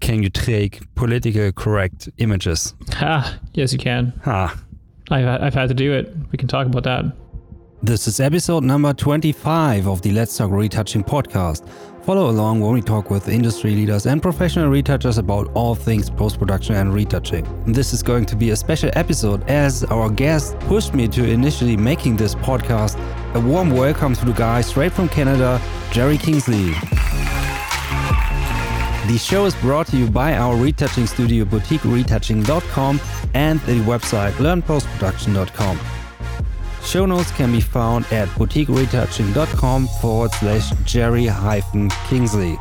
can you take political correct images? Ah, yes, you can. Ah. I've, I've had to do it. We can talk about that. This is episode number 25 of the Let's Talk Retouching podcast. Follow along when we talk with industry leaders and professional retouchers about all things post production and retouching. This is going to be a special episode as our guest pushed me to initially making this podcast. A warm welcome to the guy straight from Canada, Jerry Kingsley. The show is brought to you by our retouching studio, boutiqueretouching.com, and the website learnpostproduction.com. Show notes can be found at boutiqueretouching.com forward slash Jerry hyphen Kingsley.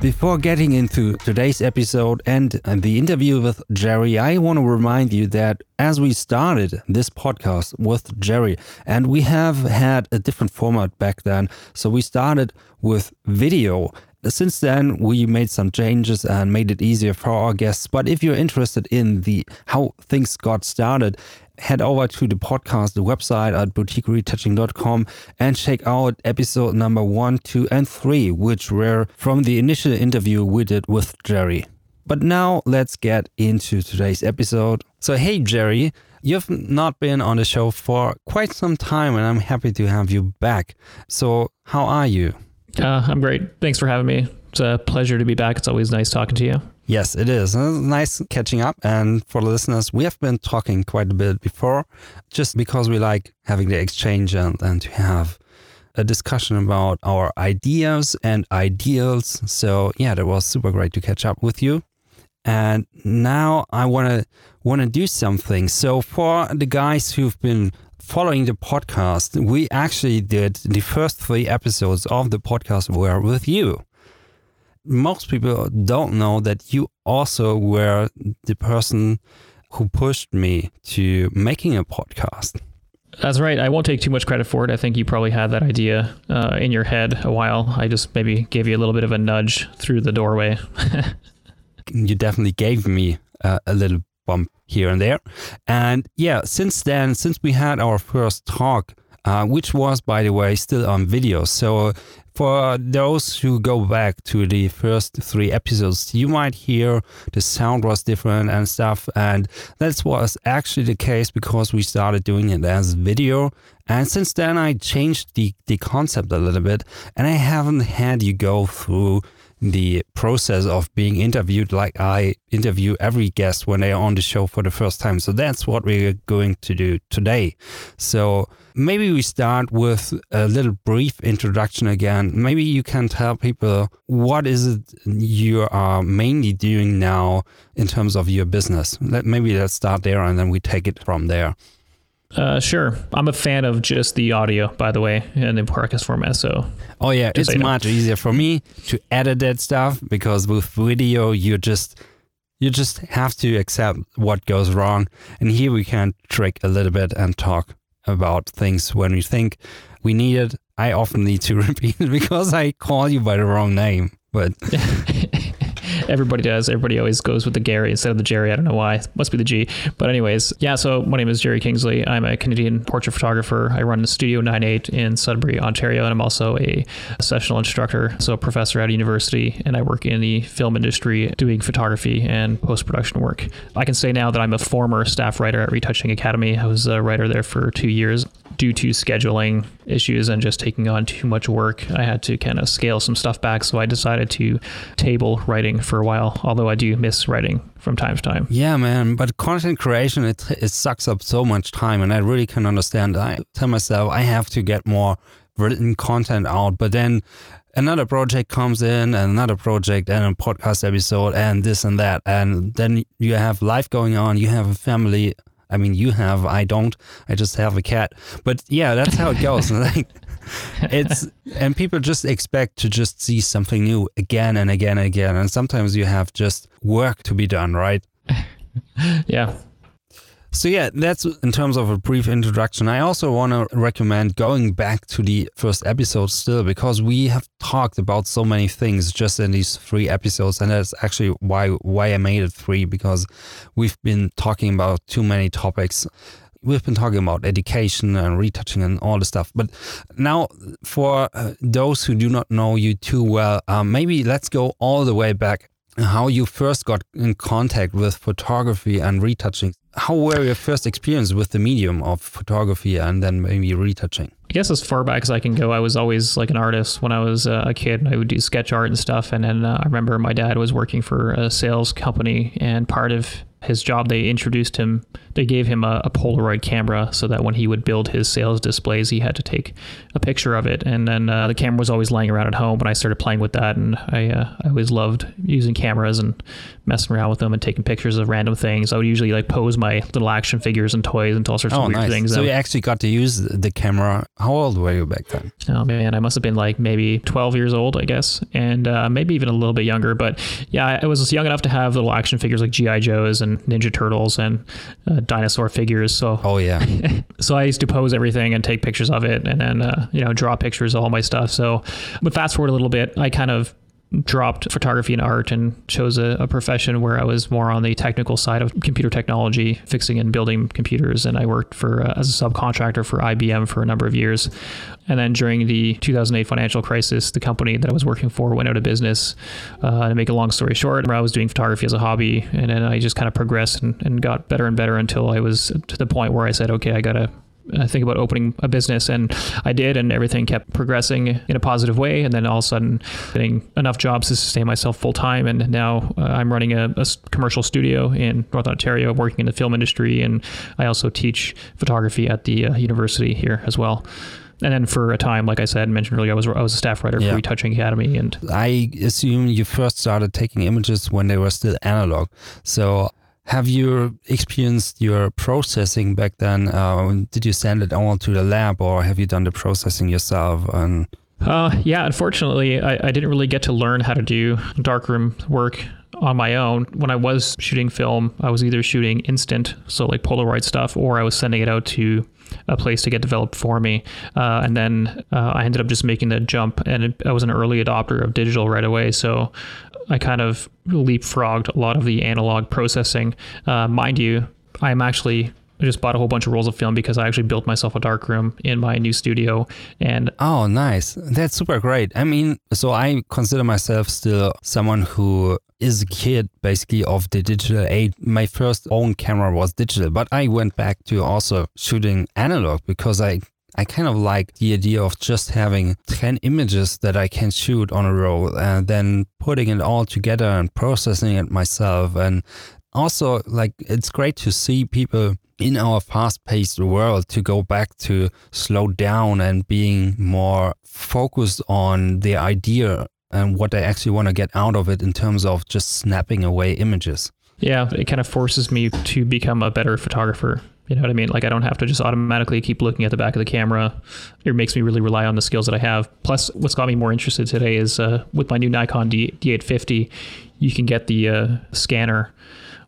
Before getting into today's episode and the interview with Jerry, I want to remind you that as we started this podcast with Jerry, and we have had a different format back then, so we started with video. Since then, we made some changes and made it easier for our guests. But if you're interested in the how things got started, head over to the podcast, the website at boutiqueretouching.com and check out episode number one, two, and three, which were from the initial interview we did with Jerry. But now let's get into today's episode. So, hey, Jerry, you've not been on the show for quite some time, and I'm happy to have you back. So, how are you? Uh, I'm great. Thanks for having me. It's a pleasure to be back. It's always nice talking to you. Yes, it is. Uh, nice catching up. And for the listeners, we have been talking quite a bit before, just because we like having the exchange and, and to have a discussion about our ideas and ideals. So yeah, that was super great to catch up with you. And now I want to want to do something. So for the guys who've been following the podcast, we actually did the first three episodes of the podcast were with you most people don't know that you also were the person who pushed me to making a podcast. That's right. I won't take too much credit for it. I think you probably had that idea uh, in your head a while. I just maybe gave you a little bit of a nudge through the doorway. you definitely gave me uh, a little bump here and there. And yeah, since then, since we had our first talk, uh, which was, by the way, still on video. So for those who go back to the first three episodes, you might hear the sound was different and stuff. And that was actually the case because we started doing it as video. And since then, I changed the, the concept a little bit. And I haven't had you go through the process of being interviewed like I interview every guest when they are on the show for the first time. So that's what we're going to do today. So maybe we start with a little brief introduction again. Maybe you can tell people what is it you are mainly doing now in terms of your business. Let, maybe let's start there and then we take it from there. Uh, sure. I'm a fan of just the audio, by the way, and the podcast format. So, oh yeah, it's much know. easier for me to edit that stuff because with video, you just you just have to accept what goes wrong, and here we can trick a little bit and talk about things when we think we need it. I often need to repeat it because I call you by the wrong name, but. Everybody does. Everybody always goes with the Gary instead of the Jerry. I don't know why. It must be the G. But anyways, yeah. So my name is Jerry Kingsley. I'm a Canadian portrait photographer. I run Studio 98 in Sudbury, Ontario, and I'm also a sessional instructor, so a professor at a university, and I work in the film industry doing photography and post production work. I can say now that I'm a former staff writer at Retouching Academy. I was a writer there for two years due to scheduling issues and just taking on too much work, I had to kind of scale some stuff back. So I decided to table writing for a while, although I do miss writing from time to time. Yeah, man. But content creation, it, it sucks up so much time. And I really can understand. I tell myself I have to get more written content out. But then another project comes in and another project and a podcast episode and this and that. And then you have life going on, you have a family, I mean, you have, I don't. I just have a cat. But yeah, that's how it goes. like, it's and people just expect to just see something new again and again and again. And sometimes you have just work to be done, right? yeah, so, yeah, that's in terms of a brief introduction. I also want to recommend going back to the first episode still because we have talked about so many things just in these three episodes. And that's actually why, why I made it three because we've been talking about too many topics. We've been talking about education and retouching and all the stuff. But now, for uh, those who do not know you too well, um, maybe let's go all the way back. How you first got in contact with photography and retouching. How were your first experience with the medium of photography and then maybe retouching? I guess as far back as I can go, I was always like an artist when I was uh, a kid. I would do sketch art and stuff. And then uh, I remember my dad was working for a sales company, and part of his job, they introduced him, they gave him a, a, Polaroid camera so that when he would build his sales displays, he had to take a picture of it. And then uh, the camera was always laying around at home, and I started playing with that. And I, uh, I always loved using cameras and messing around with them and taking pictures of random things. I would usually like pose my little action figures and toys and all sorts oh, of weird nice. things. So you actually got to use the camera. How old were you back then? Oh man, I must have been like maybe 12 years old, I guess, and uh, maybe even a little bit younger. But yeah, I was young enough to have little action figures like GI Joes and Ninja Turtles and uh, dinosaur figures. So oh yeah, so I used to pose everything and take pictures of it, and then uh, you know draw pictures of all my stuff. So, but fast forward a little bit, I kind of dropped photography and art and chose a, a, profession where I was more on the technical side of computer technology, fixing and building computers. And I worked for uh, as a subcontractor for IBM for a number of years. And then during the 2008 financial crisis, the company that I was working for went out of business. Uh, to make a long story short, I was doing photography as a hobby, and then I just kind of progressed and, and got better and better until I was to the point where I said, okay, I gotta think about opening a business and I did and everything kept progressing in a positive way and then all of a sudden getting enough jobs to sustain myself full time and now uh, I'm running a, a, commercial studio in North Ontario working in the film industry and I also teach photography at the uh, university here as well and then for a time, like I said, mentioned earlier, I was I was a staff writer yeah. for Retouching Academy, and I assume you first started taking images when they were still analog. So have you experienced your processing back then? Uh, did you send it all to the lab, or have you done the processing yourself? And uh, yeah, unfortunately, I, I didn't really get to learn how to do darkroom work on my own. When I was shooting film, I was either shooting instant, so like Polaroid stuff, or I was sending it out to a place to get developed for me. Uh, and then uh, I ended up just making the jump, and it, I was an early adopter of digital right away. So I kind of leapfrogged a lot of the analog processing. Uh, mind you, I'm actually I just bought a whole bunch of rolls of film because I actually built myself a darkroom in my new studio. And oh, nice! That's super great. I mean, so I consider myself still someone who is a kid basically of the digital age. My first own camera was digital, but I went back to also shooting analog because I I kind of like the idea of just having 10 images that I can shoot on a roll and uh, then putting it all together and processing it myself. And also, like, it's great to see people in our fast paced world to go back to slow down and being more focused on the idea and what they actually want to get out of it in terms of just snapping away images. Yeah, it kind of forces me to become a better photographer you know what I mean? Like I don't have to just automatically keep looking at the back of the camera. It makes me really rely on the skills that I have. Plus, what's got me more interested today is uh, with my new Nikon D- D850, you can get the uh, scanner,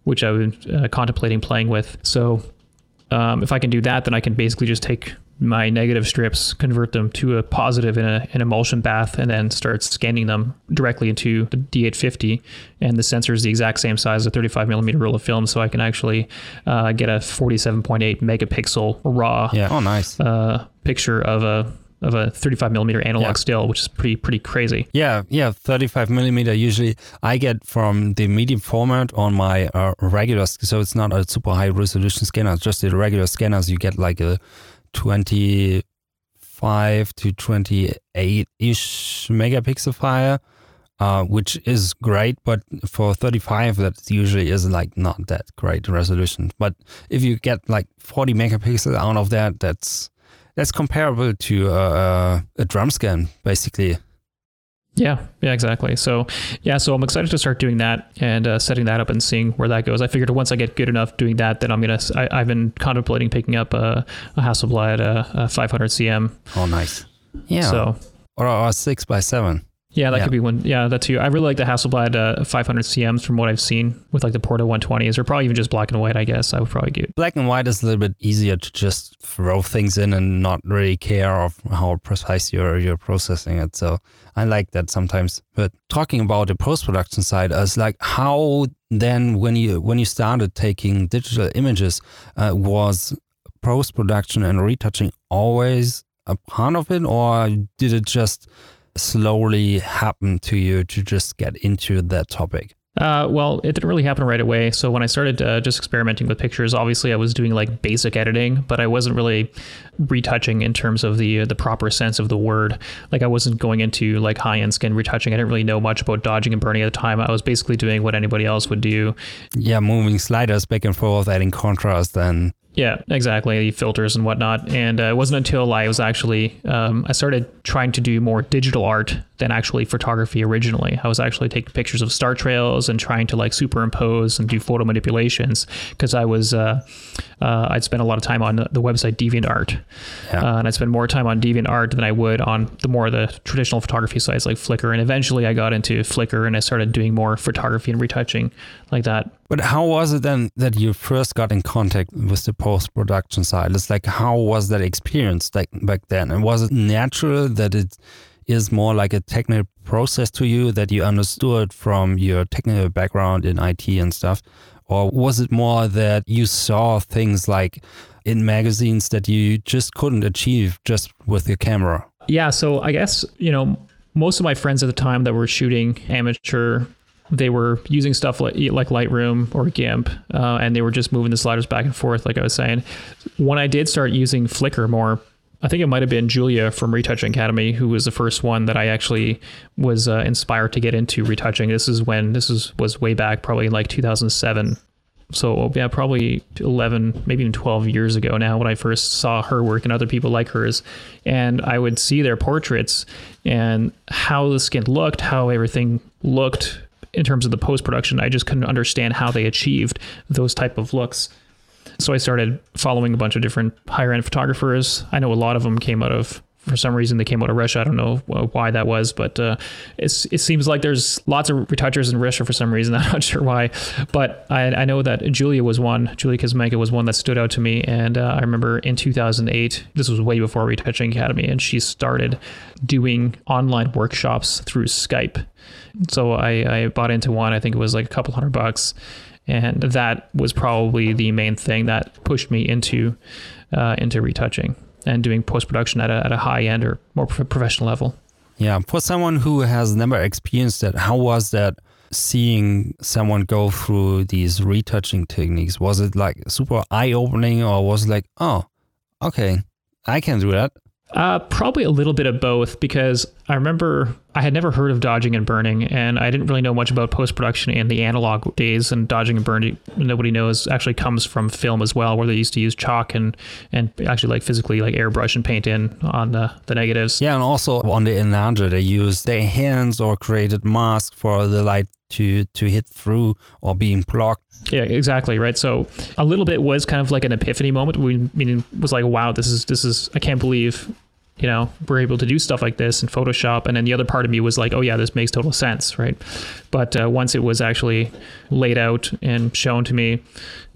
which I was uh, contemplating playing with. So um, if I can do that, then I can basically just take my negative strips, convert them to a positive in a, an emulsion bath, and then start scanning them directly into the D850. And the sensor is the exact same size, a 35 millimeter roll of film, so I can actually uh, get a 47.8 megapixel raw. Yeah. Oh, nice. Uh, picture of a of a 35 millimeter analog yeah. still, which is pretty pretty crazy. Yeah, yeah, 35 millimeter. Usually, I get from the medium format on my uh, regular, so it's not a super high resolution scanner. It's just the regular scanners. You get like a 25 to 28 ish megapixel file, uh, which is great. But for 35, that usually is like not that great resolution. But if you get like 40 megapixels out of that, that's that's comparable to uh, a drum scan, basically. Yeah, yeah, exactly. So, yeah, so I'm excited to start doing that and uh, setting that up and seeing where that goes. I figured once I get good enough doing that, then I'm gonna. I, have been contemplating picking up a, a Hasselblad uh, a, a 500 cm. Oh, nice. Yeah. So or a six by seven. Yeah, that yeah. could be one. Yeah, that too. I really like the Hasselblad uh, 500 CMs from what I've seen with like the Portra 120s, or probably even just black and white. I guess I would probably get black and white is a little bit easier to just throw things in and not really care of how precise you're you're processing it. So I like that sometimes. But talking about the post production side, is like how then when you when you started taking digital images uh, was post production and retouching always a part of it, or did it just slowly happen to you to just get into that topic? Uh, well, it didn't really happen right away. So when I started uh, just experimenting with pictures, obviously I was doing like basic editing, but I wasn't really retouching in terms of the uh, the proper sense of the word. Like I wasn't going into like high end skin retouching. I didn't really know much about dodging and burning at the time. I was basically doing what anybody else would do. Yeah, moving sliders back and forth, adding contrast, and yeah, exactly. Filters and whatnot. And uh, it wasn't until I was actually, um, I started trying to do more digital art than actually photography originally. I was actually taking pictures of star trails and trying to like superimpose and do photo manipulations because I was, uh, uh, I'd spent a lot of time on the website DeviantArt. Yeah. Uh, and I spent more time on DeviantArt than I would on the more the traditional photography sites like Flickr. And eventually I got into Flickr and I started doing more photography and retouching like that. But how was it then that you first got in contact with the post production side? It's like how was that experience like back then? And was it natural that it is more like a technical process to you that you understood from your technical background in IT and stuff? Or was it more that you saw things like in magazines that you just couldn't achieve just with your camera? Yeah, so I guess, you know, most of my friends at the time that were shooting amateur they were using stuff like, like Lightroom or GIMP, uh, and they were just moving the sliders back and forth, like I was saying. When I did start using Flickr more, I think it might have been Julia from Retouching Academy who was the first one that I actually was uh, inspired to get into retouching. This is when this is was way back, probably like 2007. So yeah, probably 11, maybe even 12 years ago now when I first saw her work and other people like hers, and I would see their portraits and how the skin looked, how everything looked in terms of the post production. I just couldn't understand how they achieved those type of looks. So I started following a bunch of different higher end photographers. I know a lot of them came out of for some reason they came out of Russia. I don't know why that was, but uh, it seems like there's lots of retouchers in Russia for some reason. I'm not sure why, but I, I know that Julia was one. Julia Kuzmenko was one that stood out to me, and uh, I remember in 2008. This was way before Retouching Academy, and she started doing online workshops through Skype. So I, I bought into one. I think it was like a couple hundred bucks, and that was probably the main thing that pushed me into uh, into retouching and doing post production at a, at a high end or more professional level. Yeah, for someone who has never experienced that, how was that seeing someone go through these retouching techniques? Was it like super eye opening or was it like, oh, okay, I can do that? Uh, probably a little bit of both because I remember I had never heard of dodging and burning, and I didn't really know much about post production in the analog days. And dodging and burning, nobody knows, actually comes from film as well, where they used to use chalk and and actually like physically like airbrush and paint in on the, the negatives. Yeah, and also on the enlarger, they used their hands or created masks for the light to to hit through or being blocked. Yeah, exactly right. So a little bit was kind of like an epiphany moment. We meaning was like, wow, this is this is I can't believe you know we're able to do stuff like this in Photoshop. And then the other part of me was like, oh yeah, this makes total sense, right? But uh, once it was actually laid out and shown to me,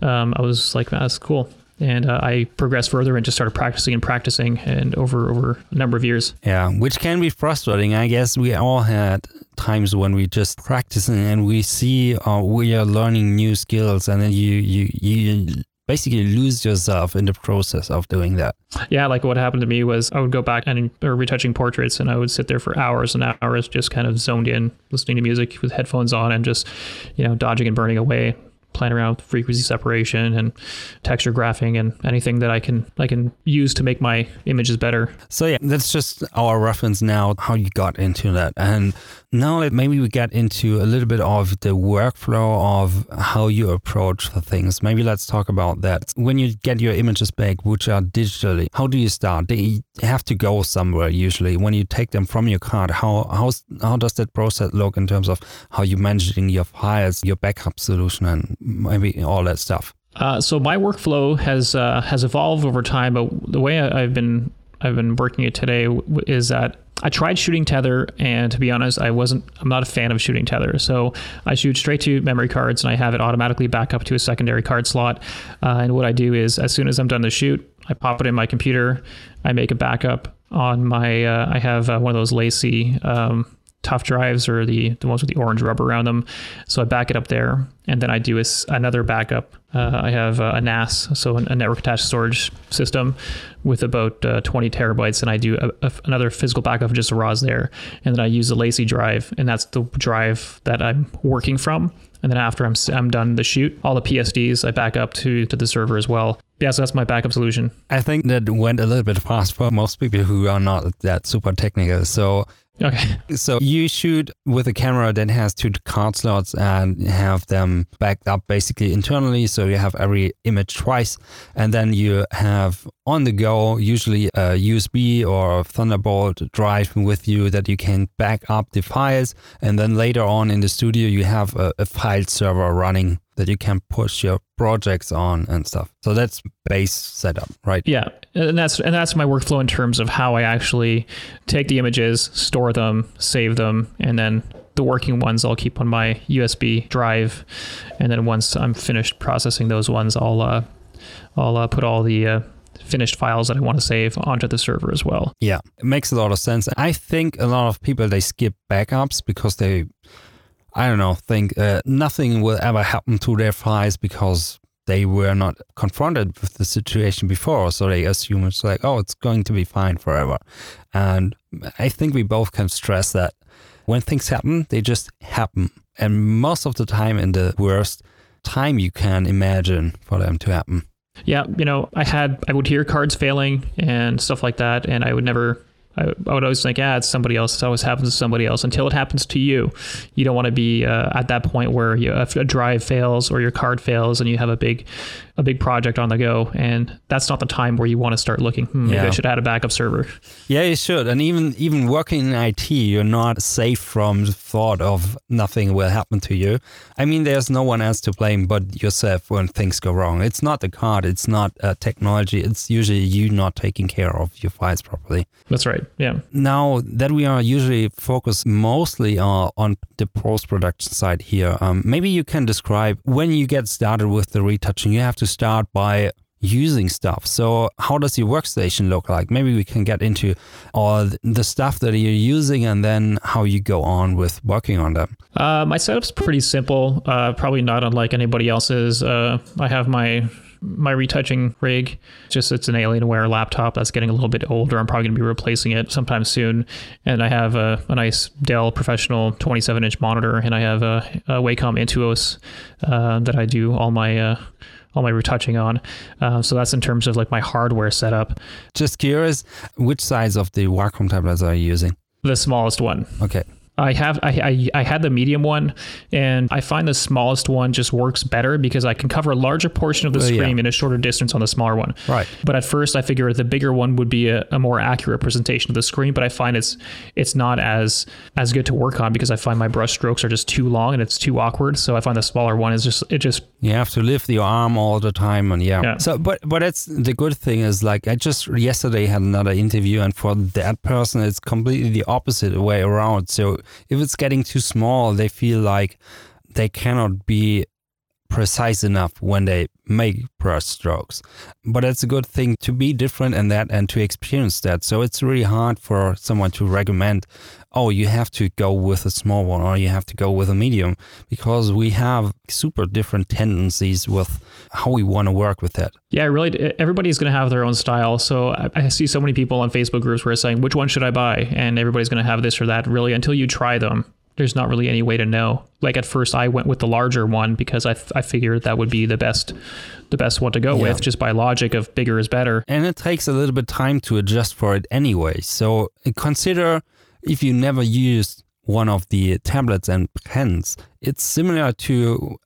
um, I was like, that's cool and uh, I progressed further and just started practicing and practicing, and over over a number of years. Yeah, which can be frustrating. I guess we all had times when we just practicing and we see uh, we are learning new skills, and then you you you basically lose yourself in the process of doing that. Yeah, like what happened to me was I would go back and or retouching portraits and I would sit there for hours and hours just kind of zoned in listening to music with headphones on and just you know dodging and burning away playing around with frequency separation and texture grafting and anything that I can I can use to make my images better. So yeah, that's just our reference now how you got into that. And now maybe we get into a little bit of the workflow of how you approach the things. Maybe let's talk about that. When you get your images back, which are digitally, how do you start? They have to go somewhere usually. When you take them from your card, how how how does that process look in terms of how you're managing your files, your backup solution, and maybe all that stuff? Uh, so my workflow has uh, has evolved over time, but the way I've been I've been working it today is that I tried shooting tether, and to be honest, I wasn't. I'm not a fan of shooting tether. So I shoot straight to memory cards, and I have it automatically back up to a secondary card slot. Uh, and what I do is, as soon as I'm done the shoot, I pop it in my computer. I make a backup on my. Uh, I have uh, one of those LaCie um, tough drives or the the ones with the orange rubber around them. So I back it up there, and then I do another backup. Uh, I have a NAS, so a network attached storage system with about uh, 20 terabytes, and I do a, a, another physical backup of just RAWs there, and then I use the LaCie drive, and that's the drive that I'm working from. And then after I'm, I'm done the shoot, all the PSDs I back up to to the server as well. Yeah, so that's my backup solution. I think that went a little bit fast for most people who are not that super technical. So Okay. So you shoot with a camera that has two card slots and have them backed up basically internally. So you have every image twice. And then you have on the go, usually a USB or a Thunderbolt drive with you that you can back up the files. And then later on in the studio, you have a, a file server running that you can push your projects on and stuff. So that's base setup, right? Yeah, and that's and that's my workflow in terms of how I actually take the images, store them, save them, and then the working ones I'll keep on my USB drive, and then once I'm finished processing those ones, I'll uh, I'll uh, put all the uh, finished files that I want to save onto the server as well. Yeah, it makes a lot of sense. I think a lot of people they skip backups because they, I don't know, think uh, nothing will ever happen to their files because they were not confronted with the situation before. So they assume it's like, oh, it's going to be fine forever. And I think we both can stress that when things happen, they just happen. And most of the time, in the worst time you can imagine for them to happen. Yeah, you know, I had I would hear cards failing and stuff like that, and I would never. I, I would always think, yeah, it's somebody else. It always happens to somebody else until it happens to you. You don't want to be uh, at that point where you, a drive fails or your card fails and you have a big a big project on the go, and that's not the time where you want to start looking. Hmm, maybe I should add a backup server. Yeah, you should. And even even working in IT, you're not safe from the thought of nothing will happen to you. I mean, there's no one else to blame but yourself when things go wrong. It's not the card, it's not uh, technology. It's usually you not taking care of your files properly. That's right. Yeah. Now that we are usually focused mostly uh, on the post production side here, um, maybe you can describe when you get started with the retouching. You have to start by using stuff. So how does your workstation look like? Maybe we can get into all the stuff that you're using and then how you go on with working on them. Uh, my setup's pretty simple. Uh, probably not unlike anybody else's. Uh, I have my my retouching rig. Just it's an Alienware laptop that's getting a little bit older. I'm probably going to be replacing it sometime soon. And I have a, a nice Dell Professional 27 inch monitor, and I have a, a Wacom Intuos uh, that I do all my uh, all my retouching on. Uh, so that's in terms of like my hardware setup. Just curious, which size of the Wacom tablets are you using? The smallest one. Okay. I have I, I I had the medium one, and I find the smallest one just works better because I can cover a larger portion of the Well, yeah. screen in a shorter distance on the smaller one. Right. But at first, I figured the bigger one would be a, a more accurate presentation of the screen. But I find it's it's not as as good to work on because I find my brush strokes are just too long and it's too awkward. So I find the smaller one is just it just You have to lift your arm all the time, and yeah. Yeah. So, but but that's the good thing is like I just yesterday had another interview, and for that person, it's completely the opposite way around. So if it's getting too small, they feel like they cannot be precise enough when they make brush strokes. But it's a good thing to be different in that and to experience that. So it's really hard for someone to recommend, oh, you have to go with a small one or you have to go with a medium because we have super different tendencies with how we want to work with that. Yeah, really, everybody's going to have their own style. So I, I see so many people on Facebook groups where it's saying, which one should I buy? And everybody's going to have this or that. Really, until you try them, there's not really any way to know. Like at first, I went with the larger one because I, I figured that would be the best, the best one to go Yeah. with, just by logic of bigger is better. And it takes a little bit time to adjust for it anyway. So consider if you never used one of the tablets and pens, it's similar to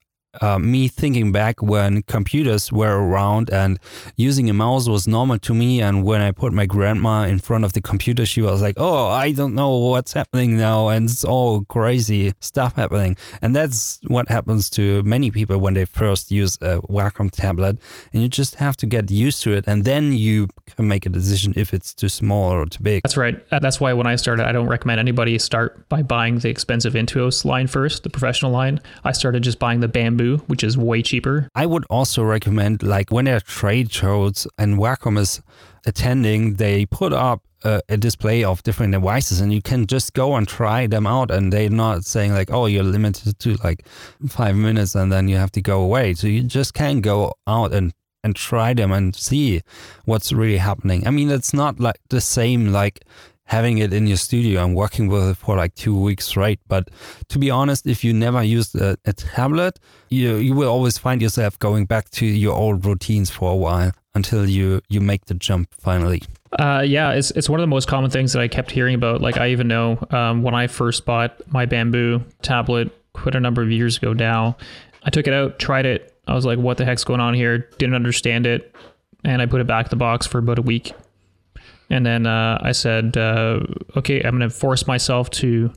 uh, me thinking back when computers were around and using a mouse was normal to me. And when I put my grandma in front of the computer, she was like, Oh, I don't know what's happening now. And it's all crazy stuff happening. And that's what happens to many people when they first use a Wacom tablet. And you just have to get used to it. And then you can make a decision if it's too small or too big. That's right. Uh, That's why when I started, I don't recommend anybody start by buying the expensive Intuos line first, the professional line. I started just buying the Bamboo, which is way cheaper. I would also recommend, like, when there are trade shows and Wacom is attending, they put up a, a, display of different devices and you can just go and try them out and they're not saying like oh you're limited to like five minutes and then you have to go away so you just can go out and and try them and see what's really happening i mean it's not like the same like having it in your studio and working with it for like two weeks straight. But to be honest, if you never used a, a, tablet, you you will always find yourself going back to your old routines for a while until you you make the jump finally. Uh, yeah, it's it's one of the most common things that I kept hearing about. Like I even know um, when I first bought my bamboo tablet quite a number of years ago now, I took it out, tried it. I was like, "What the heck's going on here?" Didn't understand it, and I put it back in the box for about a week and then uh, I said, uh, okay, I'm going to force myself to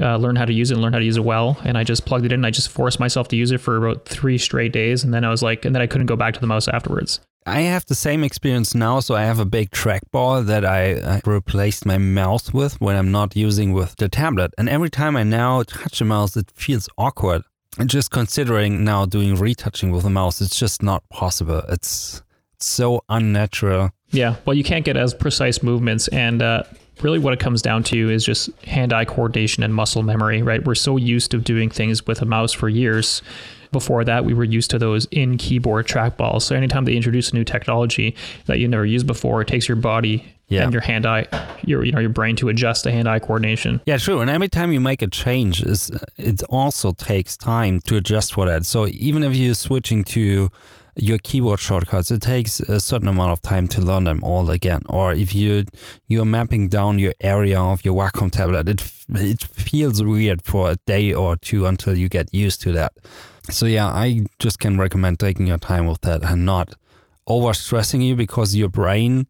uh, learn how to use it and learn how to use it well. And I just plugged it in. I just forced myself to use it for about three straight days. And then I was like, and then I couldn't go back to the mouse afterwards. I have the same experience now. So I have a big trackball that I, I replaced my mouse with when I'm not using with the tablet. And every time I now touch a mouse, it feels awkward. And just considering now doing retouching with a mouse, it's just not possible. It's so unnatural. Yeah, well, you can't get as precise movements, and uh, really what it comes down to is just hand-eye coordination and muscle memory. Right? We're so used to doing things with a mouse for years. Before that, we were used to those in keyboard trackballs. So anytime they introduce a new technology that you never used before, it takes your body yeah. and your hand eye your you know your brain to adjust the hand eye coordination. Yeah, true. And every time you make a change, is it also takes time to adjust for that. So even if you're switching to your keyboard shortcuts, it takes a certain amount of time to learn them all again. Or if you you're mapping down your area of your Wacom tablet, it it feels weird for a day or two until you get used to that. So yeah, I just can recommend taking your time with that and not over stressing you because your brain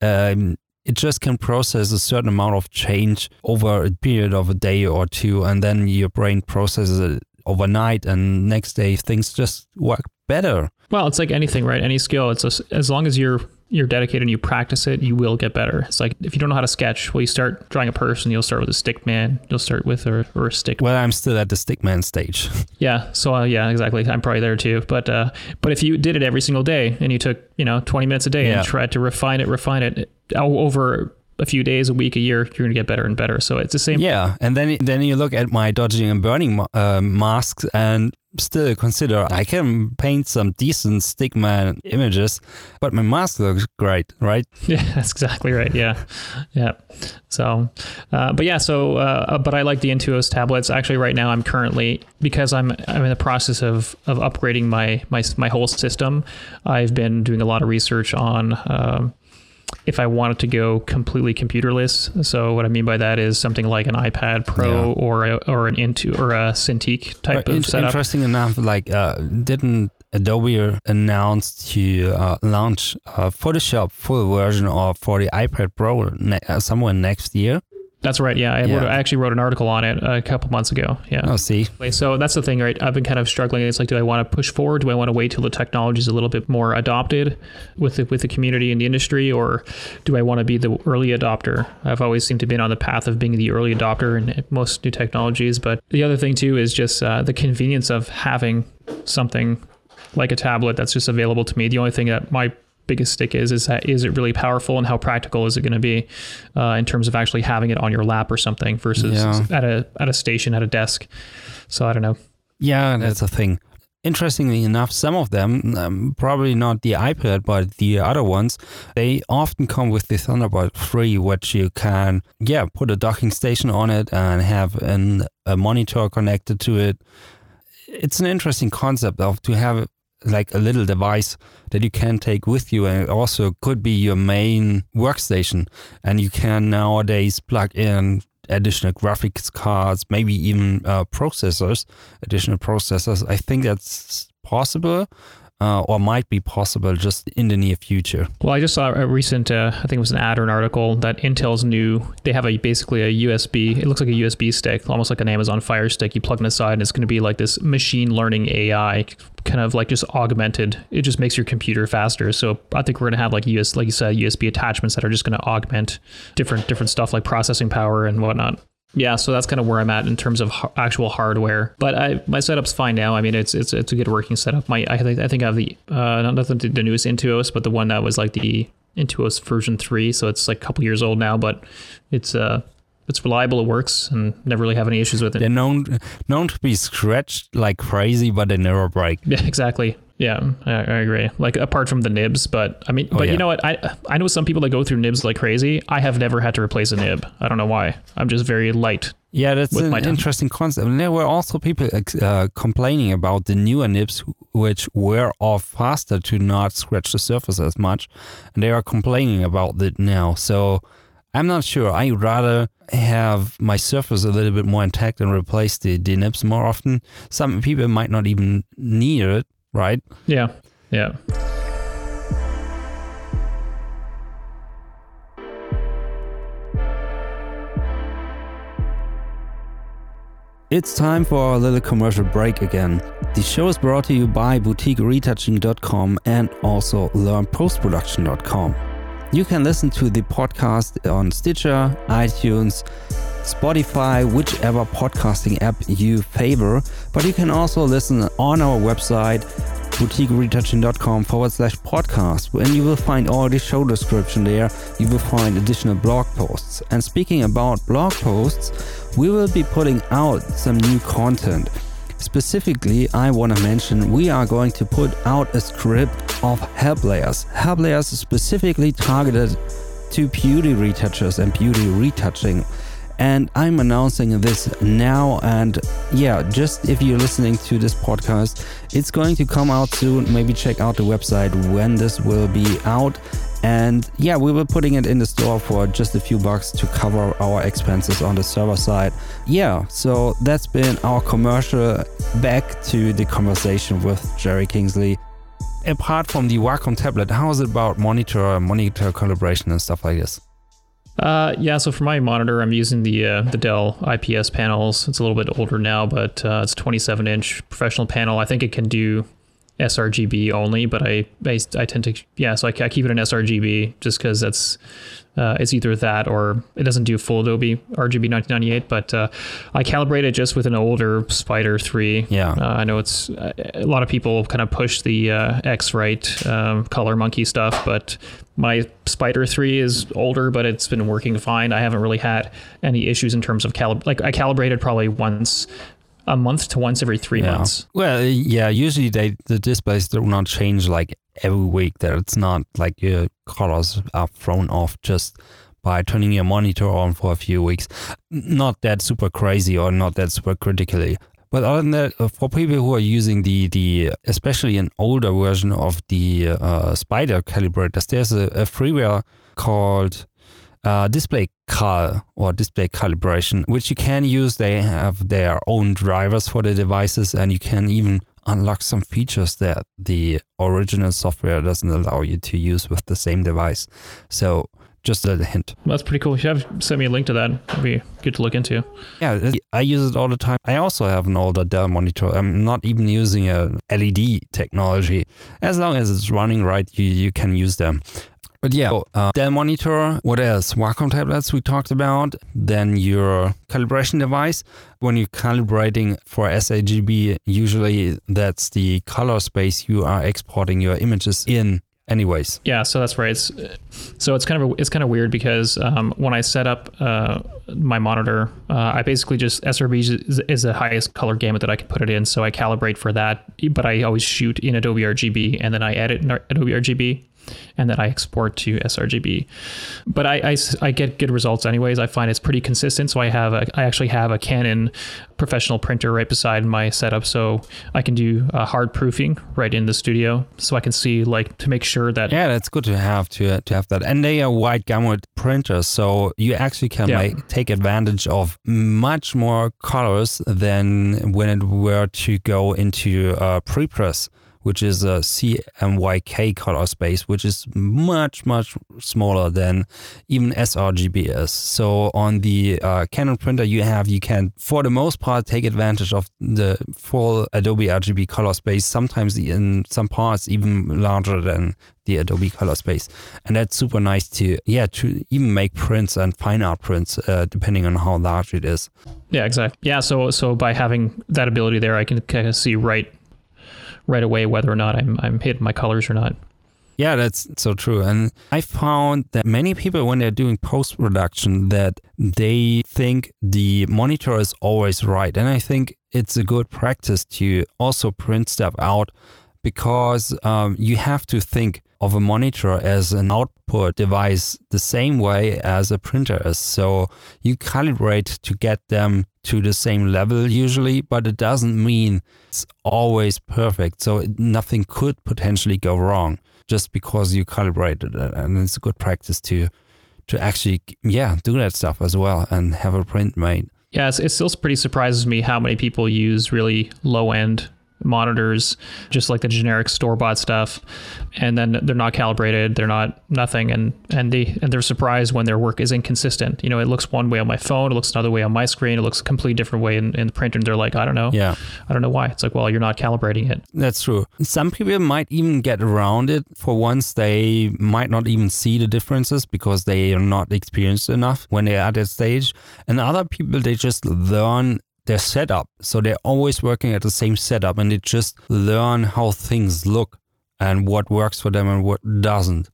um, it just can process a certain amount of change over a period of a day or two and then your brain processes it overnight and next day things just work better. Well, it's like anything, right? Any skill. It's a, as long as you're you're dedicated and you practice it, you will get better. It's like if you don't know how to sketch, well, you start drawing a person, you'll start with a stick man. You'll start with a, or a stick. Well, I'm still at the stick man stage. yeah. So uh, yeah, exactly. I'm probably there too. But uh, but if you did it every single day and you took you know 20 minutes a day yeah. and tried to refine it, refine it over a few days, a week, a year, you're going to get better and better. So it's the same. Yeah, and then then you look at my dodging and burning uh, masks, and still consider I can paint some decent stickman images, but my mask looks great, right? Yeah, that's exactly right. Yeah, yeah. So, uh, but yeah, so uh, but I like the Intuos tablets. Actually, right now I'm currently because I'm I'm in the process of of upgrading my my my whole system. I've been doing a lot of research on. Um, if I wanted to go completely computerless. So what I mean by that is something like an iPad Pro yeah. or a, or an Intu or a Cintiq type of setup. Interesting enough, like uh, didn't Adobe announce to uh, launch a Photoshop full version of for the iPad Pro ne- uh, somewhere next year? That's right. Yeah, I, yeah. Wrote, I, actually wrote an article on it a couple months ago. Yeah. Oh, see. So that's the thing, right? I've been kind of struggling. It's like, do I want to push forward? Do I want to wait till the technology is a little bit more adopted with the, with the community and the industry, or do I want to be the early adopter? I've always seemed to be on the path of being the early adopter in most new technologies. But the other thing too is just uh, the convenience of having something like a tablet that's just available to me. The only thing that my biggest stick is is that is it really powerful and how practical is it going to be uh, in terms of actually having it on your lap or something versus yeah. at a at a station at a desk. So I don't know. Yeah, that's a thing. Interestingly enough, some of them, um, probably not the iPad, but the other ones, they often come with the Thunderbolt 3, which you can, yeah, put a docking station on it and have an, a monitor connected to it. It's an interesting concept of to have like a little device that you can take with you and also could be your main workstation. And you can nowadays plug in additional graphics cards maybe even uh, processors additional processors. I think that's possible uh, or might be possible just in the near future. Well, I just saw a recent, uh, I think it was an ad or an article that Intel's new, they have a basically a USB, it looks like a USB stick, almost like an Amazon Fire Stick. You plug it inside and it's going to be like this machine learning AI, kind of like just augmented. It just makes your computer faster. So I think we're going to have like US, like you said, USB attachments that are just going to augment different different stuff like processing power and whatnot. Yeah, so that's kind of where I'm at in terms of actual hardware. But I, my setup's fine now. I mean, it's it's it's a good working setup. My I think I think I have the uh, not the, the newest Intuos, but the one that was like the Intuos version three, so it's like a couple years old now, but it's uh it's reliable, it works, and never really have any issues with it. They're known known to be scratched like crazy, but they never break. Yeah, exactly. Yeah, I, I agree. Like apart from the nibs, but I mean, Oh, but yeah. you know what? I I know some people that go through nibs like crazy. I have never had to replace a nib. I don't know why. I'm just very light. Yeah, that's With an my interesting concept. And there were also people uh, complaining about the newer nibs, which were off faster to not scratch the surface as much, and they are complaining about it now. So I'm not sure. I rather have my surface a little bit more intact and replace the, the nibs more often. Some people might not even need it, right? Yeah, yeah. It's time for a little commercial break again. The show is brought to you by boutiqueretouching.com and also learnpostproduction.com. You can listen to the podcast on Stitcher, iTunes, Spotify, whichever podcasting app you favor, but you can also listen on our website boutiqueretouching.com forward slash podcast and you will find all the show description there. You will find additional blog posts. And speaking about blog posts we will be putting out some new content specifically i want to mention we are going to put out a script of help layers help layers specifically targeted to beauty retouchers and beauty retouching and I'm announcing this now. And yeah, just if you're listening to this podcast, it's going to come out soon. Maybe check out the website when this will be out. And yeah, we were putting it in the store for just a few bucks to cover our expenses on the server side. Yeah, so that's been our commercial. Back to the conversation with Jerry Kingsley. Apart from the Wacom tablet, how is it about monitor, monitor calibration and stuff like this? Uh, yeah. So for my monitor, I'm using the uh, the Dell IPS panels. It's a little bit older now, but uh, it's 27 inch professional panel. I think it can do sRGB only, but I I, I tend to yeah. So I, I keep it in sRGB just because that's uh, it's either that or it doesn't do full Adobe RGB 1998. But uh, I calibrate it just with an older Spyder 3. Yeah. Uh, I know it's a lot of people kind of push the uh, X-Rite um, ColorMunki stuff, but my Spyder 3 is older, but it's been working fine. I haven't really had any issues in terms of calib. Like I calibrated probably once a month to once every three Yeah. months. Well, yeah, usually they the displays do not change like every week. That it's not like your colors are thrown off just by turning your monitor on for a few weeks. Not that super crazy or not that super critically. But other than that, uh, for people who are using the the especially an older version of the uh, Spyder calibrators, there's a, a freeware called uh, display cal or display calibration, which you can use. They have their own drivers for the devices, and you can even unlock some features that the original software doesn't allow you to use with the same device. So, just a hint. That's pretty cool. If You have sent me a link to that. It'd be good to look into. Yeah, I use it all the time. I also have an older Dell monitor. I'm not even using a LED technology. As long as it's running right, you, you can use them. But yeah, uh, Dell monitor, what else? Wacom tablets we talked about. Then your calibration device. When you're calibrating for sRGB, usually that's the color space you are exporting your images in anyways. Yeah, so that's right. It's, so it's kind of it's kind of weird because um, when I set up uh, my monitor, uh, I basically just sRGB is, is the highest color gamut that I can put it in. So I calibrate for that, but I always shoot in Adobe RGB and then I edit in Adobe RGB. And that I export to sRGB, but I I get good results anyways. I find it's pretty consistent. So I have a I actually have a Canon professional printer right beside my setup, so I can do uh, hard proofing right in the studio, so I can see like to make sure that Yeah, that's good to have to to have that. And they are wide gamut printers, so you actually can Yeah. like take advantage of much more colors than when it were to go into uh, prepress, which is a CMYK color space, which is much much smaller than even sRGB. So on the uh, Canon printer you have, you can for the most part take advantage of the full Adobe RGB color space. Sometimes in some parts even larger than the Adobe color space, and that's super nice to yeah to even make prints and fine art prints uh, depending on how large it is. Yeah, exactly. Yeah, so so by having that ability there, I can kind of see right right away whether or not I'm I'm hitting my colors or not. Yeah, that's so true. And I found that many people, when they're doing post production, that they think the monitor is always right. And I think it's a good practice to also print stuff out because um, you have to think of a monitor as an output device the same way as a printer is. So you calibrate to get them to the same level usually, but it doesn't mean it's always perfect. So nothing could potentially go wrong just because you calibrated it. Uh, and it's a good practice to to actually yeah do that stuff as well and have a print made. Yeah, it still pretty surprises me how many people use really low end monitors, just like the generic store bought stuff, and then they're not calibrated, they're not nothing, and and they and they're surprised when their work is inconsistent. You know, it looks one way on my phone, it looks another way on my screen, it looks a completely different way in, in the printer, and they're like, I don't know, Yeah. I don't know why. It's like, well, you're not calibrating it. That's true. Some people might even get around it for once they might not even see the differences because they are not experienced enough when they're at that stage. And other people, they just learn their setup. So they're always working at the same setup and they just learn how things look and what works for them and what doesn't.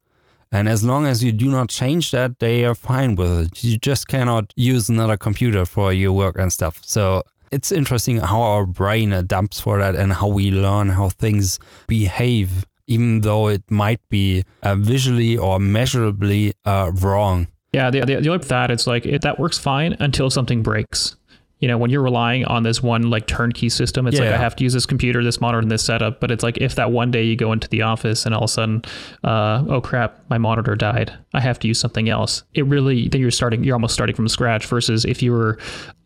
And as long as you do not change that, they are fine with it. You just cannot use another computer for your work and stuff. So it's interesting how our brain adapts for that and how we learn how things behave, even though it might be uh, visually or measurably uh, wrong. Yeah, the, the, the only that it's like it, that works fine until something breaks. You know, when you're relying on this one like turnkey system, it's like Yeah. I have to use this computer, this monitor, and this setup. But it's like if that one day you go into the office and all of a sudden, uh, oh crap, my monitor died, I have to use something else. It really then you're starting, you're almost starting from scratch. Versus if you were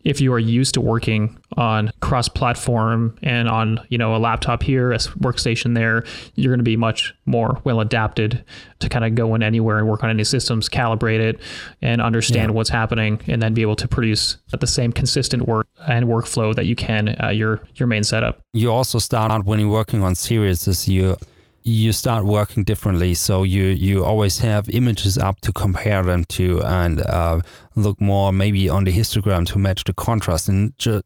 if you are used to working on cross-platform and on you know a laptop here, a workstation there, you're going to be much more well adapted to kind of go in anywhere and work on any systems, calibrate it, and understand Yeah. what's happening, and then be able to produce at the same consistent work and workflow that you can uh, your your main setup. You also start out when you're working on series, is you you start working differently. So you you always have images up to compare them to and uh, look more maybe on the histogram to match the contrast, and ju-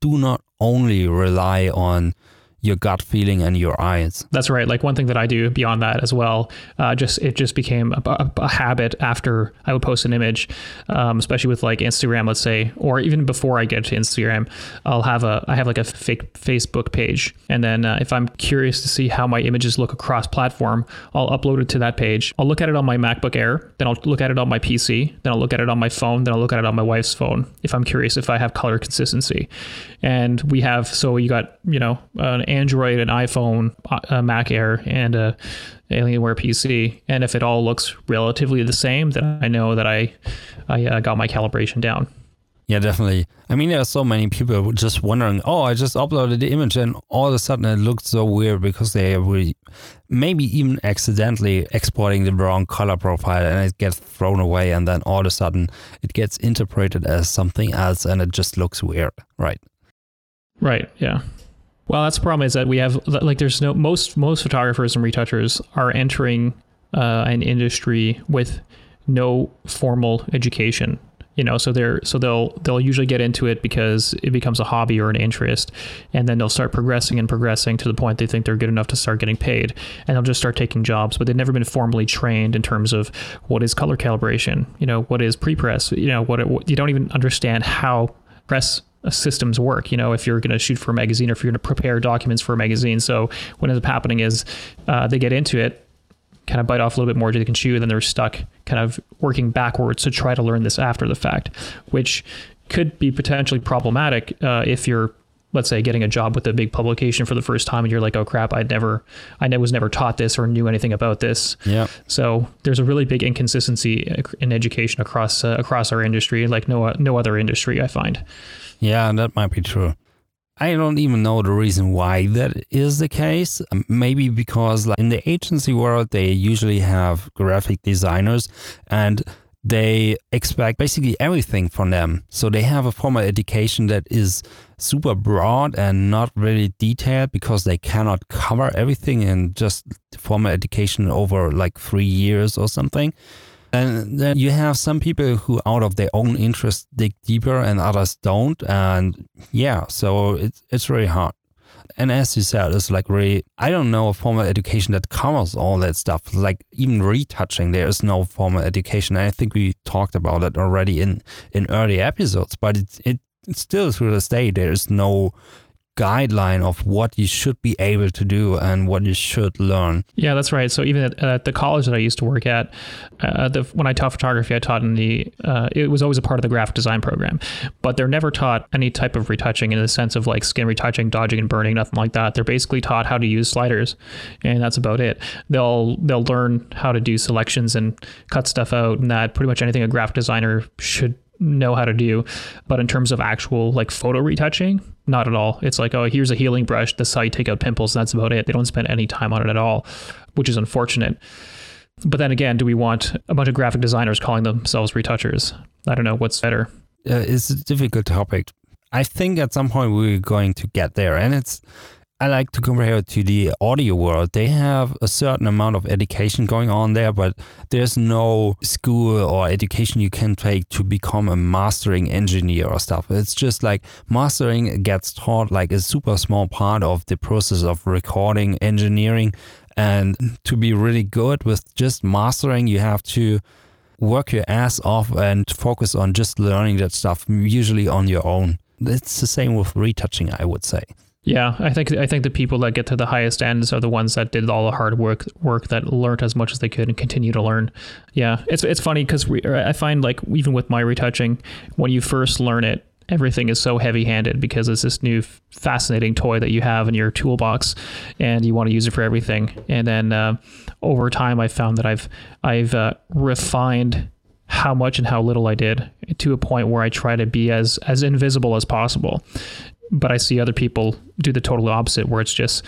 do not only rely on your gut feeling and your eyes. That's right. Like one thing that I do beyond that as well, uh, just it just became a, a, a habit after I would post an image, um, especially with like Instagram, let's say, or even before I get to Instagram, I'll have a I have like a fake Facebook page, and then uh, if I'm curious to see how my images look across platform, I'll upload it to that page. I'll look at it on my MacBook Air, then I'll look at it on my PC, then I'll look at it on my phone, then I'll look at it on my wife's phone if I'm curious if I have color consistency. And we have so you got you know an Android, an iPhone, a Mac Air, and a Alienware PC. And if it all looks relatively the same, then I know that I I uh, got my calibration down. Yeah, definitely. I mean, there are so many people just wondering, oh, I just uploaded the image and all of a sudden it looked so weird because they were maybe even accidentally exporting the wrong color profile and it gets thrown away and then all of a sudden it gets interpreted as something else and it just looks weird, right? Right. Yeah. Well, that's the problem is that we have like there's no most most photographers and retouchers are entering uh, an industry with no formal education. You know, so they're so they'll they'll usually get into it because it becomes a hobby or an interest, and then they'll start progressing and progressing to the point they think they're good enough to start getting paid, and they'll just start taking jobs, but they've never been formally trained in terms of what is color calibration, you know, what is pre-press, you know, what, it, what you don't even understand how press systems work. You know, if you're going to shoot for a magazine or if you're going to prepare documents for a magazine. So what ends up happening is uh, they get into it, kind of bite off a little bit more than they can chew, and then they're stuck kind of working backwards to try to learn this after the fact, which could be potentially problematic uh, if you're let's say getting a job with a big publication for the first time and you're like oh crap i never i was never taught this or knew anything about this Yeah. so there's a really big inconsistency in education across uh, across our industry like no no other industry i find Yeah, that might be true. I don't even know the reason why that is the case. Maybe because like in the agency world, they usually have graphic designers and they expect basically everything from them. So they have a formal education that is super broad and not really detailed because they cannot cover everything in just formal education over like three years or something. And then you have some people who, out of their own interest, dig deeper, and others don't. And yeah, so it's it's really hard. And as you said, it's like really, I don't know a formal education that covers all that stuff. Like even retouching, there is no formal education. I think we talked about it already in, in early episodes, but it, it, still through this day, there is no guideline of what you should be able to do and what you should learn. Yeah, that's right. So even at, at the college that I used to work at, uh, the, when I taught photography, I taught in the. Uh, it was always a part of the graphic design program, but they're never taught any type of retouching in the sense of like skin retouching, dodging, and burning, nothing like that. They're basically taught how to use sliders, and that's about it. They'll they'll learn how to do selections and cut stuff out, and that pretty much anything a graphic designer should know how to do. But in terms of actual like photo retouching, not at all. It's like, oh, here's a healing brush. This is how you take out pimples. And that's about it. They don't spend any time on it at all, which is unfortunate. But then again, do we want a bunch of graphic designers calling themselves retouchers? I don't know what's better. Uh, it's a difficult topic. I think at some point we're going to get there, and it's I like to compare it to the audio world. They have a certain amount of education going on there, but there's no school or education you can take to become a mastering engineer or stuff. It's just like mastering gets taught like a super small part of the process of recording engineering. And to be really good with just mastering, you have to work your ass off and focus on just learning that stuff, usually on your own. It's the same with retouching, I would say. Yeah, I think I think the people that get to the highest ends are the ones that did all the hard work work that learned as much as they could and continue to learn. Yeah, it's it's funny because I find like even with my retouching, when you first learn it, everything is so heavy-handed because it's this new fascinating toy that you have in your toolbox, and you want to use it for everything. And then uh, over time, I found that I've I've uh, refined how much and how little I did to a point where I try to be as as invisible as possible but I see other people do the total opposite, where it's just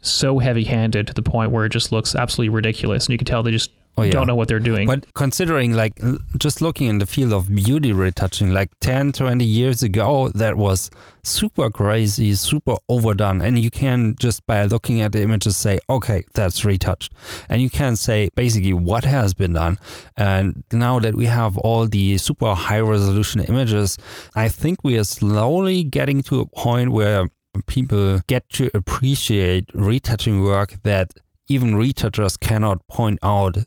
so heavy handed to the point where it just looks absolutely ridiculous. And you can tell they just oh, yeah. don't know what they're doing. But considering, like, just looking in the field of beauty retouching, like 10, 20 years ago, that was super crazy, super overdone. And you can just by looking at the images say, okay, that's retouched. And you can say basically what has been done. And now that we have all the super high resolution images, I think we are slowly getting to a point where people get to appreciate retouching work that even retouchers cannot point out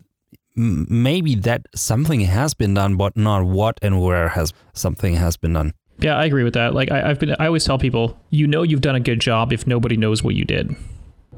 maybe that something has been done, but not what and where has something has been done. Yeah, I agree with that. Like I, have been, I always tell people, you know, you've done a good job if nobody knows what you did.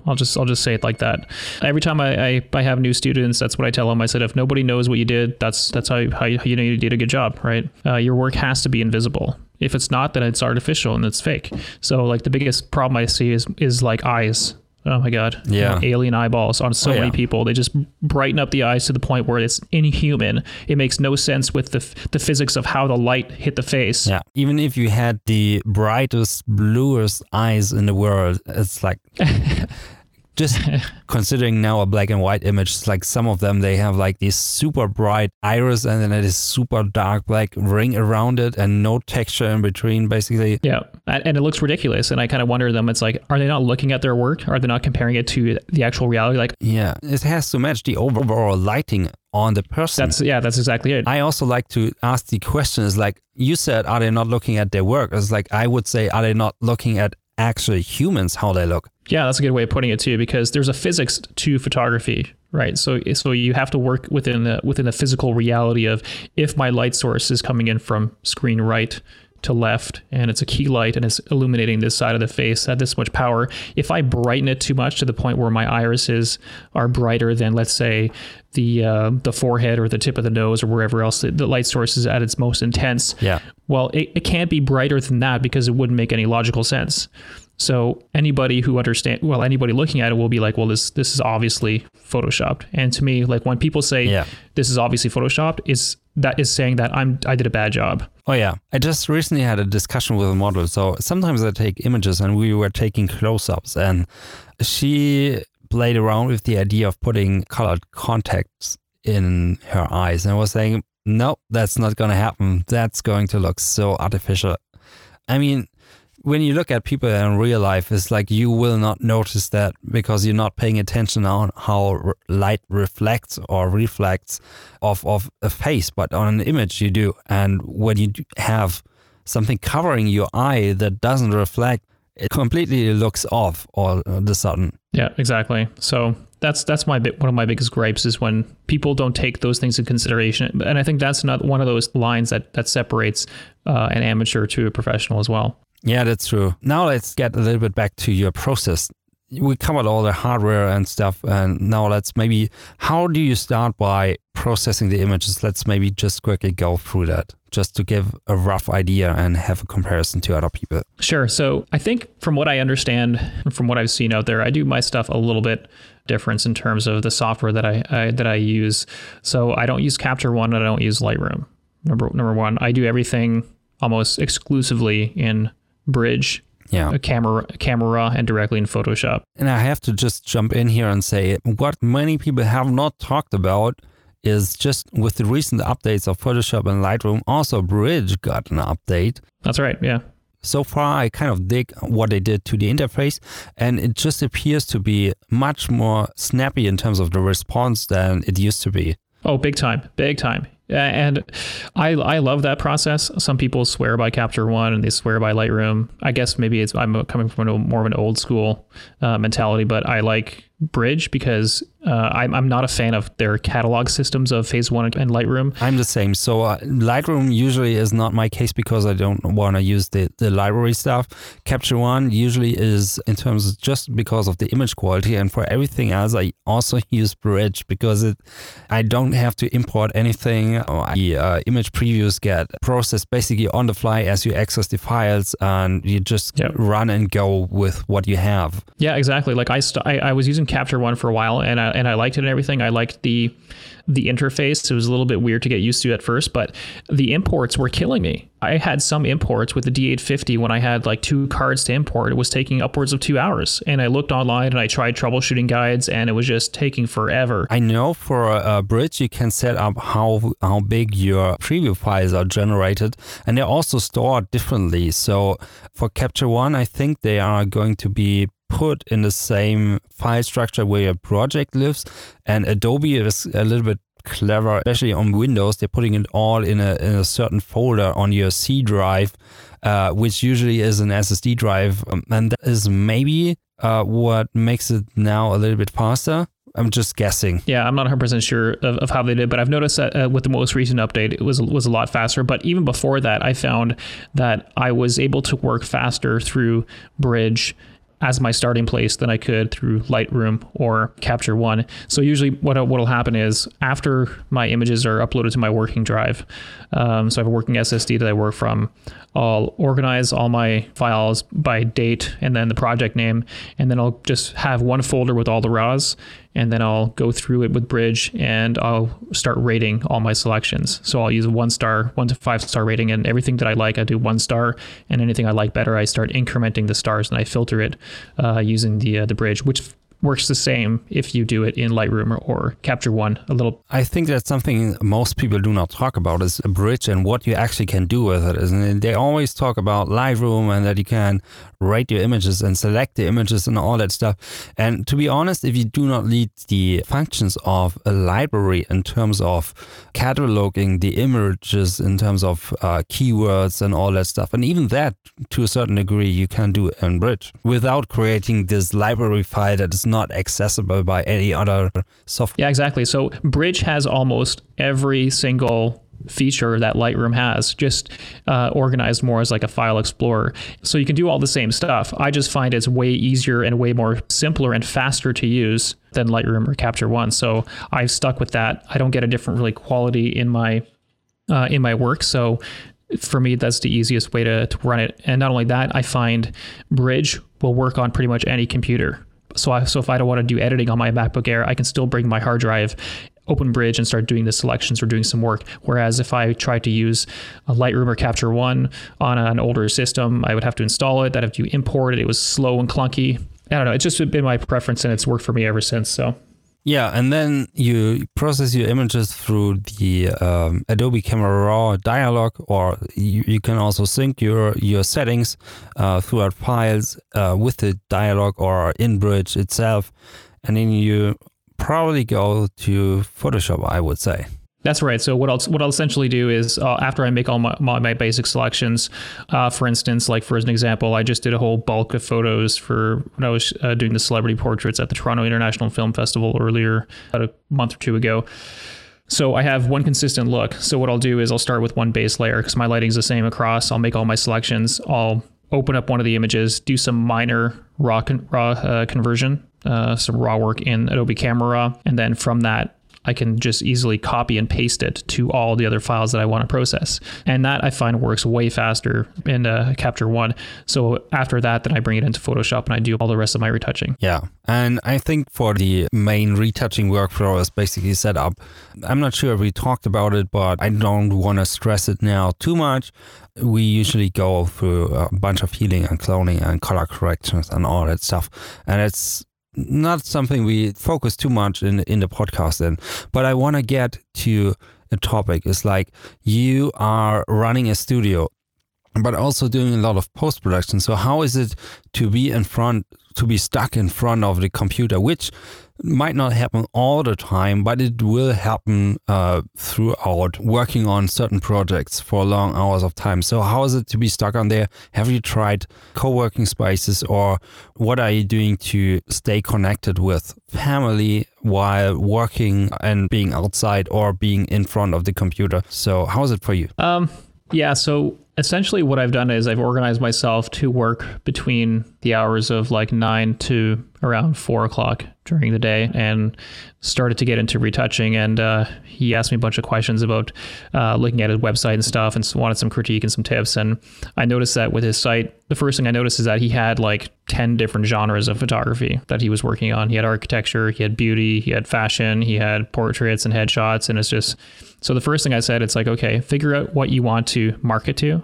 I'll just, I'll just say it like that. Every time I, I, I have new students, that's what I tell them. I said, if nobody knows what you did, that's, that's how, how, you, how you know you did a good job, right? Uh, your work has to be invisible. If it's not, then it's artificial and it's fake. So like the biggest problem I see is, is like eyes oh my god. Yeah. Alien eyeballs on so oh, many people. They just brighten up the eyes to the point where it's inhuman. It makes no sense with the the physics of how the light hit the face. Yeah. Even if you had the brightest bluest eyes in the world it's like just considering now a black and white image, like some of them, they have like this super bright iris and then it is super dark black ring around it and no texture in between, basically. Yeah. And it looks ridiculous. And I kind of wonder them, it's like, are they not looking at their work? Are they not comparing it to the actual reality? Like, yeah, it has to match the overall lighting on the person. That's yeah, that's exactly it. I also like to ask the questions like you said, are they not looking at their work? It's like I would say, are they not looking at actually humans how they look? Yeah, that's a good way of putting it too, because there's a physics to photography, right? So, so you have to work within the within the physical reality of if my light source is coming in from screen right to left and it's a key light and it's illuminating this side of the face at this much power. If i brighten it too much to the point where my irises are brighter than let's say the uh, the forehead or the tip of the nose or wherever else the, the light source is at its most intense yeah. well it, it can't be brighter than that because it wouldn't make any logical sense so anybody who understand well, anybody looking at it will be like, well, this this is obviously photoshopped. And to me, like when people say yeah. this is obviously photoshopped, is that is saying that I'm I did a bad job. Oh yeah, I just recently had a discussion with a model. So sometimes I take images and we were taking close-ups, and she played around with the idea of putting colored contacts in her eyes, and I was saying, no, that's not going to happen. That's going to look so artificial. I mean, when you look at people in real life, it's like you will not notice that because you're not paying attention on how light reflects or reflects off of a face, but on an image you do. And when you have something covering your eye that doesn't reflect, it completely looks off all of a sudden. Yeah, exactly. So that's that's my one of my biggest gripes is when people don't take those things in consideration, and I think that's not one of those lines that that separates uh, an amateur to a professional as well. Yeah, that's true. Now let's get a little bit back to your process. We covered all the hardware and stuff, and now let's maybe how do you start by processing the images? Let's maybe just quickly go through that just to give a rough idea and have a comparison to other people. Sure. So I think from what I understand, from what I've seen out there, I do my stuff a little bit different in terms of the software that I, I that I use. So I don't use Capture One and I don't use Lightroom. Number number one, I do everything almost exclusively in Bridge yeah. a camera a camera and directly in Photoshop. And I have to just jump in here and say what many people have not talked about is just with the recent updates of Photoshop and Lightroom, also Bridge got an update. That's right, yeah. So far, I kind of dig what they did to the interface, and it just appears to be much more snappy in terms of the response than it used to be. Oh, big time, big time. And I I love that process. Some people swear by Capture One and they swear by Lightroom. I guess maybe it's I'm coming from a, more of an old school uh, mentality, but I like Bridge because uh, I'm, I'm not a fan of their catalog systems of Phase One and Lightroom. I'm the same. So uh, Lightroom usually is not my case because I don't want to use the, the library stuff. Capture One usually is in terms of just because of the image quality, and for everything else, I also use Bridge because it I don't have to import anything. The uh, image previews get processed basically on the fly as you access the files, and you just yep. run and go with what you have. Yeah, exactly. Like I, st- I, I was using Capture One for a while, and I, and I liked it and everything. I liked the the interface. It was a little bit weird to get used to at first, but the imports were killing me. I had some imports with the D850 when I had like two cards to import. It was taking upwards of two hours. And I looked online and I tried troubleshooting guides and it was just taking forever. I know for a, a bridge, you can set up how, how big your preview files are generated and they're also stored differently. So for Capture One, I think they are going to be put in the same file structure where your project lives. And Adobe is a little bit clever, especially on Windows. They're putting it all in a, in a certain folder on your C drive, uh, which usually is an SSD drive. Um, and that is maybe uh, what makes it now a little bit faster. I'm just guessing. Yeah, I'm not 100% sure of, of how they did, but I've noticed that uh, with the most recent update, it was was a lot faster. But even before that, I found that I was able to work faster through Bridge as my starting place than I could through Lightroom or Capture One. So usually, what what'll happen is after my images are uploaded to my working drive, um, so I have a working SSD that I work from. I'll organize all my files by date and then the project name, and then I'll just have one folder with all the RAWs, and then I'll go through it with Bridge and I'll start rating all my selections. So I'll use a one star, one to five star rating, and everything that I like, I do one star, and anything I like better, I start incrementing the stars and I filter it uh, using the uh, the Bridge, which works the same if you do it in Lightroom or, or, Capture One a little. I think that's something most people do not talk about is a bridge and what you actually can do with it. And they always talk about Lightroom and that you can rate your images and select the images and all that stuff. And to be honest, if you do not need the functions of a library in terms of cataloging the images, in terms of uh, keywords and all that stuff, and even that to a certain degree you can do in Bridge without creating this library file that is not accessible by any other software. Yeah, exactly. So Bridge has almost every single feature that Lightroom has, just uh, organized more as like a file explorer. So you can do all the same stuff. I just find it's way easier and way more simpler and faster to use than Lightroom or Capture One. So I've stuck with that. I don't get a different really quality in my uh, in my work. So for me, that's the easiest way to, to run it. And not only that, I find Bridge will work on pretty much any computer. So, I, so if I don't want to do editing on my MacBook Air, I can still bring my hard drive, open Bridge, and start doing the selections or doing some work. Whereas if I tried to use a Lightroom or Capture One on an older system, I would have to install it. I'd have to import it. It was slow and clunky. I don't know. It's just been my preference, and it's worked for me ever since. So. Yeah, and then you process your images through the um, Adobe Camera Raw dialog, or you, you, can also sync your your settings uh, throughout files uh, with the dialog or in Bridge itself, and then you probably go to Photoshop. I would say. That's right. So what I'll what I'll essentially do is uh, after I make all my, my, my basic selections, uh, for instance, like for an example, I just did a whole bulk of photos for when I was uh, doing the celebrity portraits at the Toronto International Film Festival earlier about a month or two ago. So I have one consistent look. So what I'll do is I'll start with one base layer because my lighting's the same across. I'll make all my selections. I'll open up one of the images, do some minor raw con- raw uh, conversion, uh, some raw work in Adobe Camera and then from that I can just easily copy and paste it to all the other files that I want to process. And that I find works way faster in uh, Capture One. So after that, then I bring it into Photoshop and I do all the rest of my retouching. Yeah. And I think for the main retouching workflow is basically set up. I'm not sure if we talked about it, but I don't want to stress it now too much. We usually go through a bunch of healing and cloning and color corrections and all that stuff. And it's not something we focus too much in in the podcast in, but I want to get to a topic. It's like you are running a studio, but also doing a lot of post production. So how is it to be in front, to be stuck in front of the computer, which might not happen all the time, but it will happen uh, throughout working on certain projects for long hours of time. So, how is it to be stuck on there? Have you tried co working spaces, or what are you doing to stay connected with family while working and being outside or being in front of the computer? So, how is it for you? Um, yeah, so essentially what I've done is I've organized myself to work between the hours of like nine to around four o'clock during the day and started to get into retouching. And uh, he asked me a bunch of questions about uh, looking at his website and stuff and wanted some critique and some tips. And I noticed that with his site, the first thing I noticed is that he had like 10 different genres of photography that he was working on. He had architecture, he had beauty, he had fashion, he had portraits and headshots. And it's just, so the first thing I said, it's like, okay, figure out what you want to market to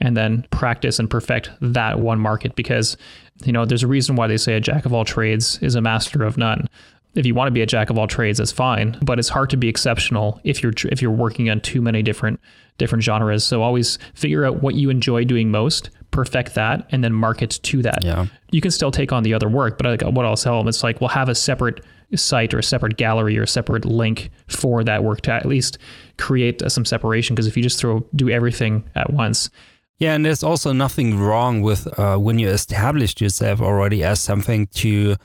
and then practice and perfect that one market because you know there's a reason why they say a jack of all trades is a master of none. If you want to be a jack of all trades that's fine but it's hard to be exceptional if you're if you're working on too many different different genres. So always figure out what you enjoy doing most perfect that and then market to that. Yeah. You can still take on the other work but like what i'll tell them it's like we'll have a separate site or a separate gallery or a separate link for that work to at least create some separation because if you just throw do everything at once yeah, and there's also nothing wrong with uh, when you established yourself already as something to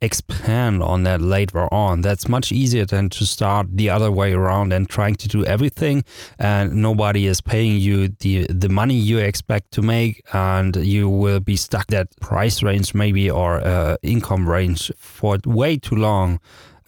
expand on that later on. That's much easier than to start the other way around and trying to do everything and nobody is paying you the the money you expect to make and you will be stuck that price range maybe or uh, income range for way too long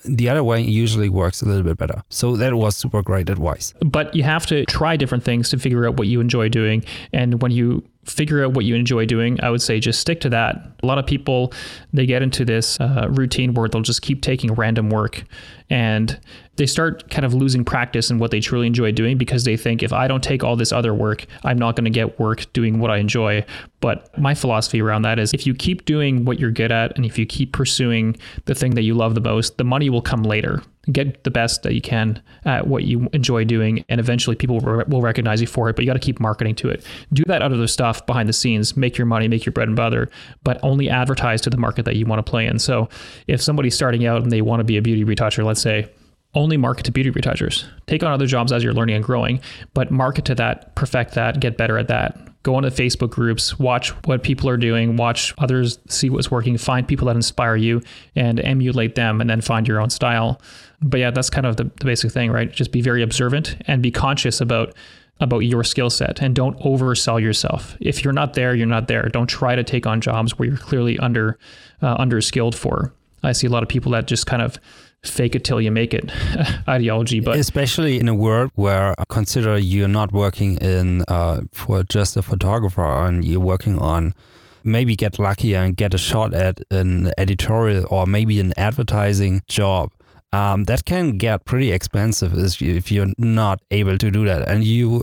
the other way usually works a little bit better. So that was super great advice. But you have to try different things to figure out what you enjoy doing. And when you figure out what you enjoy doing, I would say just stick to that. A lot of people, they get into this uh, routine where they'll just keep taking random work and they start kind of losing practice in what they truly enjoy doing because they think if I don't take all this other work, I'm not going to get work doing what I enjoy. But my philosophy around that is if you keep doing what you're good at and if you keep pursuing the thing that you love the most, the money will come later. Get the best that you can at what you enjoy doing, and eventually people will recognize you for it. But you got to keep marketing to it. Do that other stuff behind the scenes, make your money, make your bread and butter, but only advertise to the market that you want to play in. So if somebody's starting out and they want to be a beauty retoucher, let's say, only market to beauty retouchers. Take on other jobs as you're learning and growing, but market to that, perfect that, get better at that. Go into Facebook groups, watch what people are doing, watch others, see what's working, find people that inspire you and emulate them, and then find your own style. But yeah, that's kind of the, the basic thing, right? Just be very observant and be conscious about about your skill set and don't oversell yourself. If you're not there, you're not there. Don't try to take on jobs where you're clearly under uh, under skilled for. I see a lot of people that just kind of fake it till you make it ideology but especially in a world where consider you're not working in uh, for just a photographer and you're working on maybe get lucky and get a shot at an editorial or maybe an advertising job um, that can get pretty expensive if you're not able to do that. And you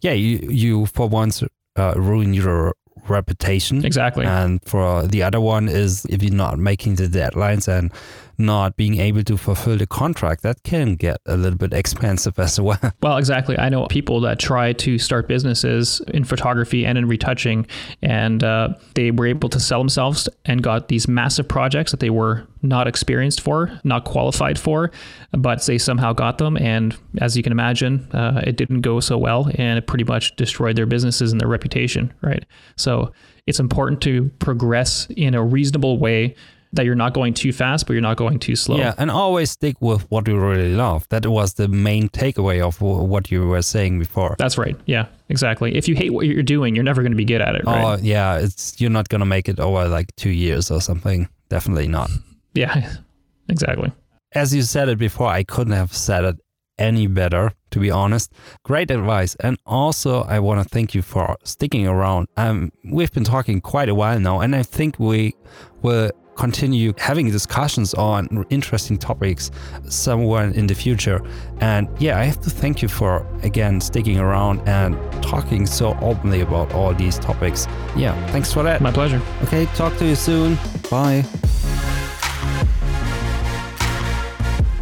yeah you you for once uh, ruin your reputation. Exactly. And for the other one is if you're not making the deadlines and not being able to fulfill the contract, that can get a little bit expensive as well. Well, exactly. I know people that try to start businesses in photography and in retouching, and uh, they were able to sell themselves and got these massive projects that they were not experienced for, not qualified for, but they somehow got them. And as you can imagine, uh, it didn't go so well, and it pretty much destroyed their businesses and their reputation, right? So it's important to progress in a reasonable way that you're not going too fast, but you're not going too slow. Yeah, and always stick with what you really love. That was the main takeaway of what you were saying before. That's right. Yeah, exactly. If you hate what you're doing, you're never going to be good at it. Right? Oh, yeah. It's you're not going to make it over like two years or something. Definitely not. Yeah, exactly. As you said it before, I couldn't have said it any better, to be honest. Great advice. And also, I want to thank you for sticking around. Um, we've been talking quite a while now, and I think we will continue having discussions on interesting topics somewhere in the future. And yeah, I have to thank you for again sticking around and talking so openly about all these topics. Yeah, thanks for that. My pleasure. Okay, talk to you soon. Bye.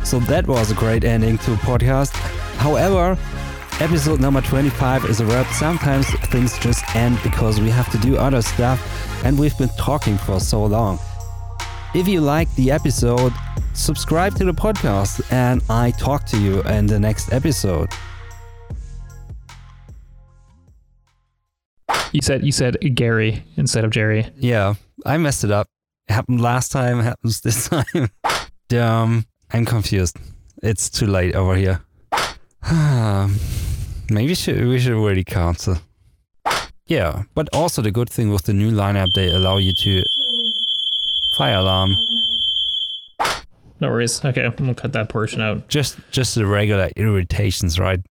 So that was a great ending to a podcast. However, episode number 25 is a wrap. Sometimes things just end because we have to do other stuff and we've been talking for so long. If you like the episode, subscribe to the podcast and I talk to you in the next episode. You said you said Gary instead of Jerry. Yeah, I messed it up. It happened last time, happens this time. Dumb. I'm confused. It's too late over here. Maybe we should, we should really cancel. Yeah, but also the good thing with the new lineup, they allow you to fire alarm. No worries. Okay, I'm gonna cut that portion out. Just just the regular irritations, right?